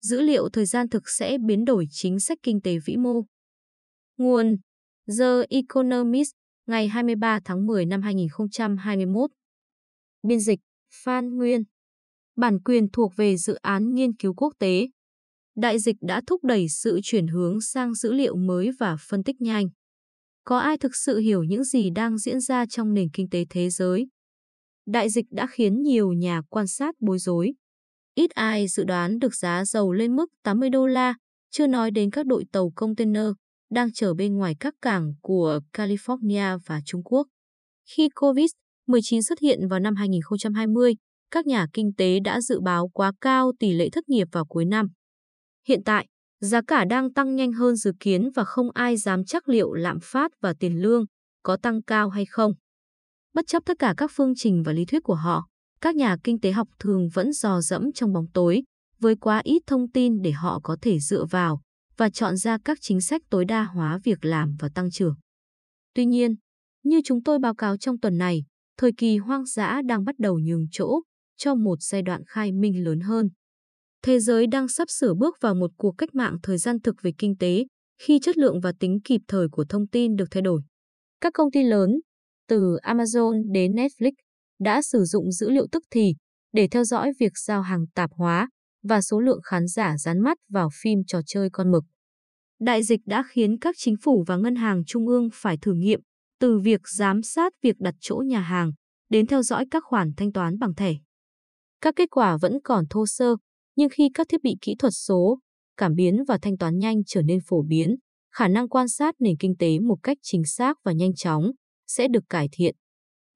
dữ liệu thời gian thực sẽ biến đổi chính sách kinh tế vĩ mô. Nguồn The Economist, ngày 23 tháng 10 năm 2021. Biên dịch Phan Nguyên. Bản quyền thuộc về dự án nghiên cứu quốc tế. Đại dịch đã thúc đẩy sự chuyển hướng sang dữ liệu mới và phân tích nhanh. Có ai thực sự hiểu những gì đang diễn ra trong nền kinh tế thế giới? Đại dịch đã khiến nhiều nhà quan sát bối rối. Ít ai dự đoán được giá dầu lên mức 80 đô la, chưa nói đến các đội tàu container đang chở bên ngoài các cảng của California và Trung Quốc. Khi COVID-19 xuất hiện vào năm 2020, các nhà kinh tế đã dự báo quá cao tỷ lệ thất nghiệp vào cuối năm. Hiện tại, giá cả đang tăng nhanh hơn dự kiến và không ai dám chắc liệu lạm phát và tiền lương có tăng cao hay không. Bất chấp tất cả các phương trình và lý thuyết của họ, các nhà kinh tế học thường vẫn dò dẫm trong bóng tối, với quá ít thông tin để họ có thể dựa vào và chọn ra các chính sách tối đa hóa việc làm và tăng trưởng. Tuy nhiên, như chúng tôi báo cáo trong tuần này, thời kỳ hoang dã đang bắt đầu nhường chỗ cho một giai đoạn khai minh lớn hơn. Thế giới đang sắp sửa bước vào một cuộc cách mạng thời gian thực về kinh tế khi chất lượng và tính kịp thời của thông tin được thay đổi. Các công ty lớn, từ Amazon đến Netflix, đã sử dụng dữ liệu tức thì để theo dõi việc giao hàng tạp hóa và số lượng khán giả dán mắt vào phim trò chơi con mực. Đại dịch đã khiến các chính phủ và ngân hàng trung ương phải thử nghiệm từ việc giám sát việc đặt chỗ nhà hàng đến theo dõi các khoản thanh toán bằng thẻ. Các kết quả vẫn còn thô sơ, nhưng khi các thiết bị kỹ thuật số, cảm biến và thanh toán nhanh trở nên phổ biến, khả năng quan sát nền kinh tế một cách chính xác và nhanh chóng sẽ được cải thiện.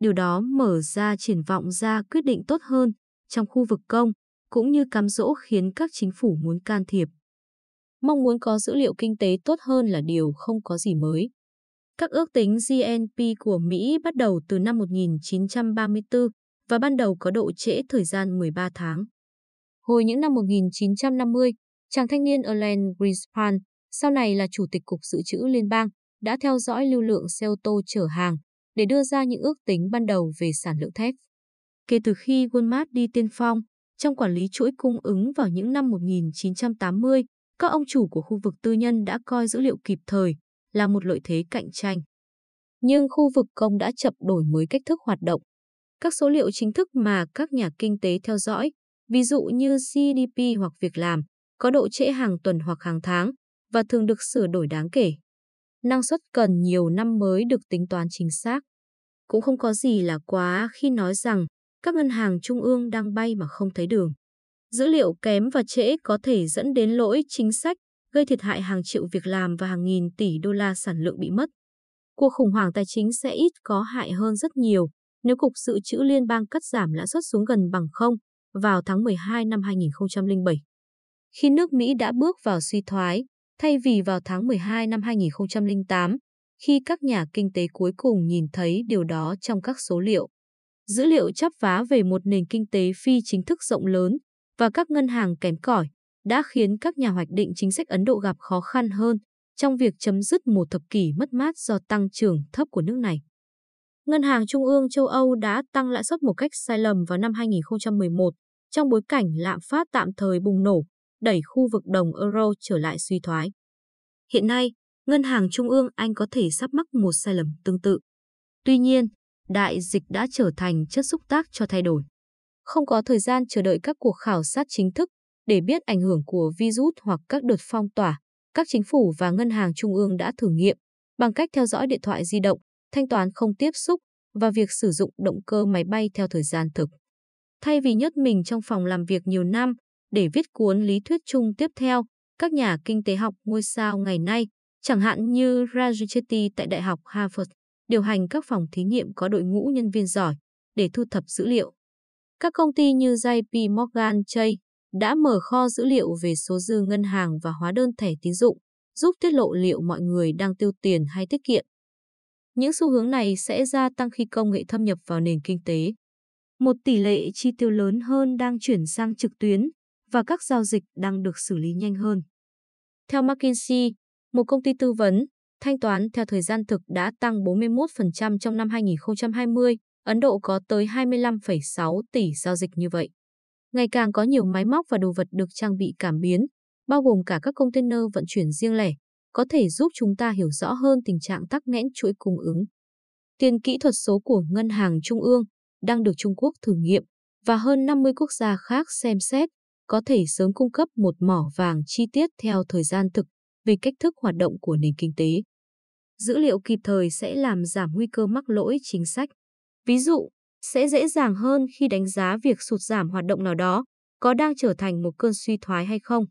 Điều đó mở ra triển vọng ra quyết định tốt hơn trong khu vực công, cũng như cám dỗ khiến các chính phủ muốn can thiệp. Mong muốn có dữ liệu kinh tế tốt hơn là điều không có gì mới. Các ước tính GNP của Mỹ bắt đầu từ năm 1934 và ban đầu có độ trễ thời gian 13 tháng. Hồi những năm 1950, chàng thanh niên Alan Greenspan, sau này là Chủ tịch Cục Dự trữ Liên bang, đã theo dõi lưu lượng xe ô tô chở hàng để đưa ra những ước tính ban đầu về sản lượng thép. Kể từ khi Walmart đi tiên phong, trong quản lý chuỗi cung ứng vào những năm 1980, các ông chủ của khu vực tư nhân đã coi dữ liệu kịp thời là một lợi thế cạnh tranh. Nhưng khu vực công đã chậm đổi mới cách thức hoạt động. Các số liệu chính thức mà các nhà kinh tế theo dõi, ví dụ như GDP hoặc việc làm, có độ trễ hàng tuần hoặc hàng tháng và thường được sửa đổi đáng kể. Năng suất cần nhiều năm mới được tính toán chính xác. Cũng không có gì là quá khi nói rằng các ngân hàng trung ương đang bay mà không thấy đường. Dữ liệu kém và trễ có thể dẫn đến lỗi chính sách, gây thiệt hại hàng triệu việc làm và hàng nghìn tỷ đô la sản lượng bị mất. Cuộc khủng hoảng tài chính sẽ ít có hại hơn rất nhiều nếu Cục Dự trữ Liên bang cắt giảm lãi suất xuống gần bằng không vào tháng 12 năm 2007. Khi nước Mỹ đã bước vào suy thoái, thay vì vào tháng 12 năm 2008, khi các nhà kinh tế cuối cùng nhìn thấy điều đó trong các số liệu. Dữ liệu chắp vá về một nền kinh tế phi chính thức rộng lớn và các ngân hàng kém cỏi đã khiến các nhà hoạch định chính sách Ấn Độ gặp khó khăn hơn trong việc chấm dứt một thập kỷ mất mát do tăng trưởng thấp của nước này. Ngân hàng Trung ương châu Âu đã tăng lãi suất một cách sai lầm vào năm 2011 trong bối cảnh lạm phát tạm thời bùng nổ, đẩy khu vực đồng euro trở lại suy thoái. Hiện nay, Ngân hàng Trung ương Anh có thể sắp mắc một sai lầm tương tự. Tuy nhiên, đại dịch đã trở thành chất xúc tác cho thay đổi. Không có thời gian chờ đợi các cuộc khảo sát chính thức để biết ảnh hưởng của virus hoặc các đợt phong tỏa, các chính phủ và ngân hàng trung ương đã thử nghiệm bằng cách theo dõi điện thoại di động, thanh toán không tiếp xúc và việc sử dụng động cơ máy bay theo thời gian thực. Thay vì nhốt mình trong phòng làm việc nhiều năm để viết cuốn lý thuyết chung tiếp theo, các nhà kinh tế học ngôi sao ngày nay, chẳng hạn như Raju Chetty tại Đại học Harvard, điều hành các phòng thí nghiệm có đội ngũ nhân viên giỏi để thu thập dữ liệu. Các công ty như JP Morgan Chase đã mở kho dữ liệu về số dư ngân hàng và hóa đơn thẻ tín dụng, giúp tiết lộ liệu mọi người đang tiêu tiền hay tiết kiệm. Những xu hướng này sẽ gia tăng khi công nghệ thâm nhập vào nền kinh tế. Một tỷ lệ chi tiêu lớn hơn đang chuyển sang trực tuyến và các giao dịch đang được xử lý nhanh hơn. Theo McKinsey, một công ty tư vấn, thanh toán theo thời gian thực đã tăng 41% trong năm 2020, Ấn Độ có tới 25,6 tỷ giao dịch như vậy. Ngày càng có nhiều máy móc và đồ vật được trang bị cảm biến, bao gồm cả các container vận chuyển riêng lẻ, có thể giúp chúng ta hiểu rõ hơn tình trạng tắc nghẽn chuỗi cung ứng. Tiền kỹ thuật số của Ngân hàng Trung ương đang được Trung Quốc thử nghiệm và hơn 50 quốc gia khác xem xét có thể sớm cung cấp một mỏ vàng chi tiết theo thời gian thực về cách thức hoạt động của nền kinh tế. Dữ liệu kịp thời sẽ làm giảm nguy cơ mắc lỗi chính sách. Ví dụ, sẽ dễ dàng hơn khi đánh giá việc sụt giảm hoạt động nào đó có đang trở thành một cơn suy thoái hay không.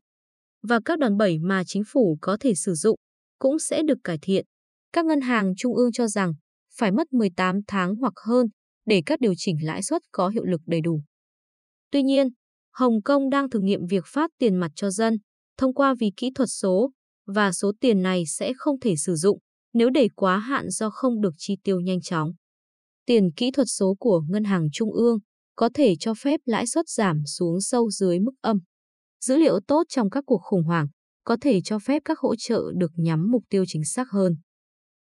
Và các đòn bẩy mà chính phủ có thể sử dụng cũng sẽ được cải thiện. Các ngân hàng trung ương cho rằng phải mất 18 tháng hoặc hơn để các điều chỉnh lãi suất có hiệu lực đầy đủ. Tuy nhiên, Hồng Kông đang thử nghiệm việc phát tiền mặt cho dân thông qua vì kỹ thuật số và số tiền này sẽ không thể sử dụng nếu để quá hạn do không được chi tiêu nhanh chóng. Tiền kỹ thuật số của Ngân hàng Trung ương có thể cho phép lãi suất giảm xuống sâu dưới mức âm. Dữ liệu tốt trong các cuộc khủng hoảng có thể cho phép các hỗ trợ được nhắm mục tiêu chính xác hơn.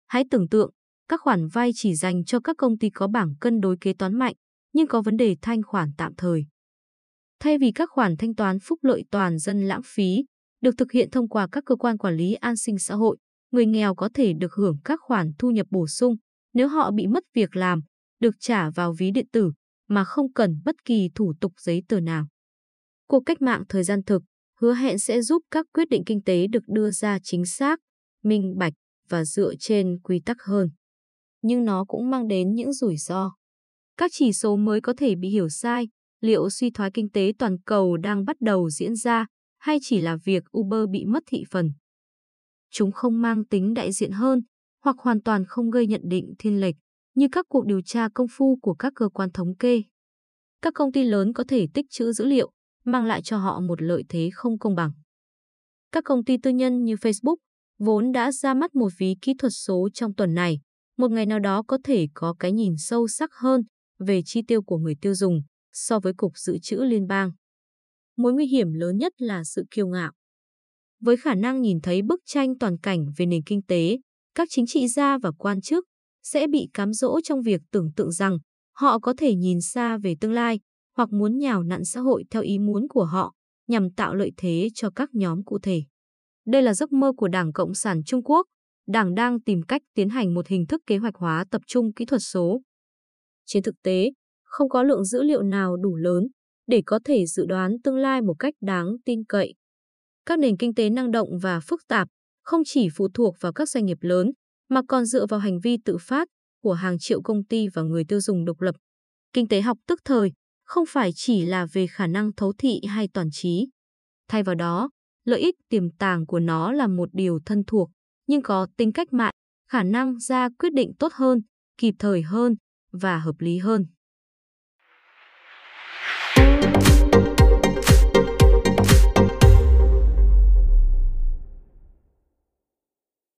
Hãy tưởng tượng, các khoản vay chỉ dành cho các công ty có bảng cân đối kế toán mạnh, nhưng có vấn đề thanh khoản tạm thời. Thay vì các khoản thanh toán phúc lợi toàn dân lãng phí, được thực hiện thông qua các cơ quan quản lý an sinh xã hội, người nghèo có thể được hưởng các khoản thu nhập bổ sung nếu họ bị mất việc làm, được trả vào ví điện tử mà không cần bất kỳ thủ tục giấy tờ nào. Cuộc cách mạng thời gian thực hứa hẹn sẽ giúp các quyết định kinh tế được đưa ra chính xác, minh bạch và dựa trên quy tắc hơn. Nhưng nó cũng mang đến những rủi ro. Các chỉ số mới có thể bị hiểu sai, liệu suy thoái kinh tế toàn cầu đang bắt đầu diễn ra hay chỉ là việc Uber bị mất thị phần. Chúng không mang tính đại diện hơn hoặc hoàn toàn không gây nhận định thiên lệch như các cuộc điều tra công phu của các cơ quan thống kê. Các công ty lớn có thể tích trữ dữ liệu, mang lại cho họ một lợi thế không công bằng. Các công ty tư nhân như Facebook vốn đã ra mắt một ví kỹ thuật số trong tuần này, một ngày nào đó có thể có cái nhìn sâu sắc hơn về chi tiêu của người tiêu dùng so với Cục Dự trữ Liên bang. Mối nguy hiểm lớn nhất là sự kiêu ngạo. Với khả năng nhìn thấy bức tranh toàn cảnh về nền kinh tế, các chính trị gia và quan chức sẽ bị cám dỗ trong việc tưởng tượng rằng họ có thể nhìn xa về tương lai hoặc muốn nhào nặn xã hội theo ý muốn của họ nhằm tạo lợi thế cho các nhóm cụ thể. Đây là giấc mơ của Đảng Cộng sản Trung Quốc. Đảng đang tìm cách tiến hành một hình thức kế hoạch hóa tập trung kỹ thuật số. Trên thực tế, không có lượng dữ liệu nào đủ lớn để có thể dự đoán tương lai một cách đáng tin cậy. Các nền kinh tế năng động và phức tạp không chỉ phụ thuộc vào các doanh nghiệp lớn, mà còn dựa vào hành vi tự phát của hàng triệu công ty và người tiêu dùng độc lập. Kinh tế học tức thời không phải chỉ là về khả năng thấu thị hay toàn trí. Thay vào đó, lợi ích tiềm tàng của nó là một điều thân thuộc, nhưng có tính cách mạng, khả năng ra quyết định tốt hơn, kịp thời hơn và hợp lý hơn.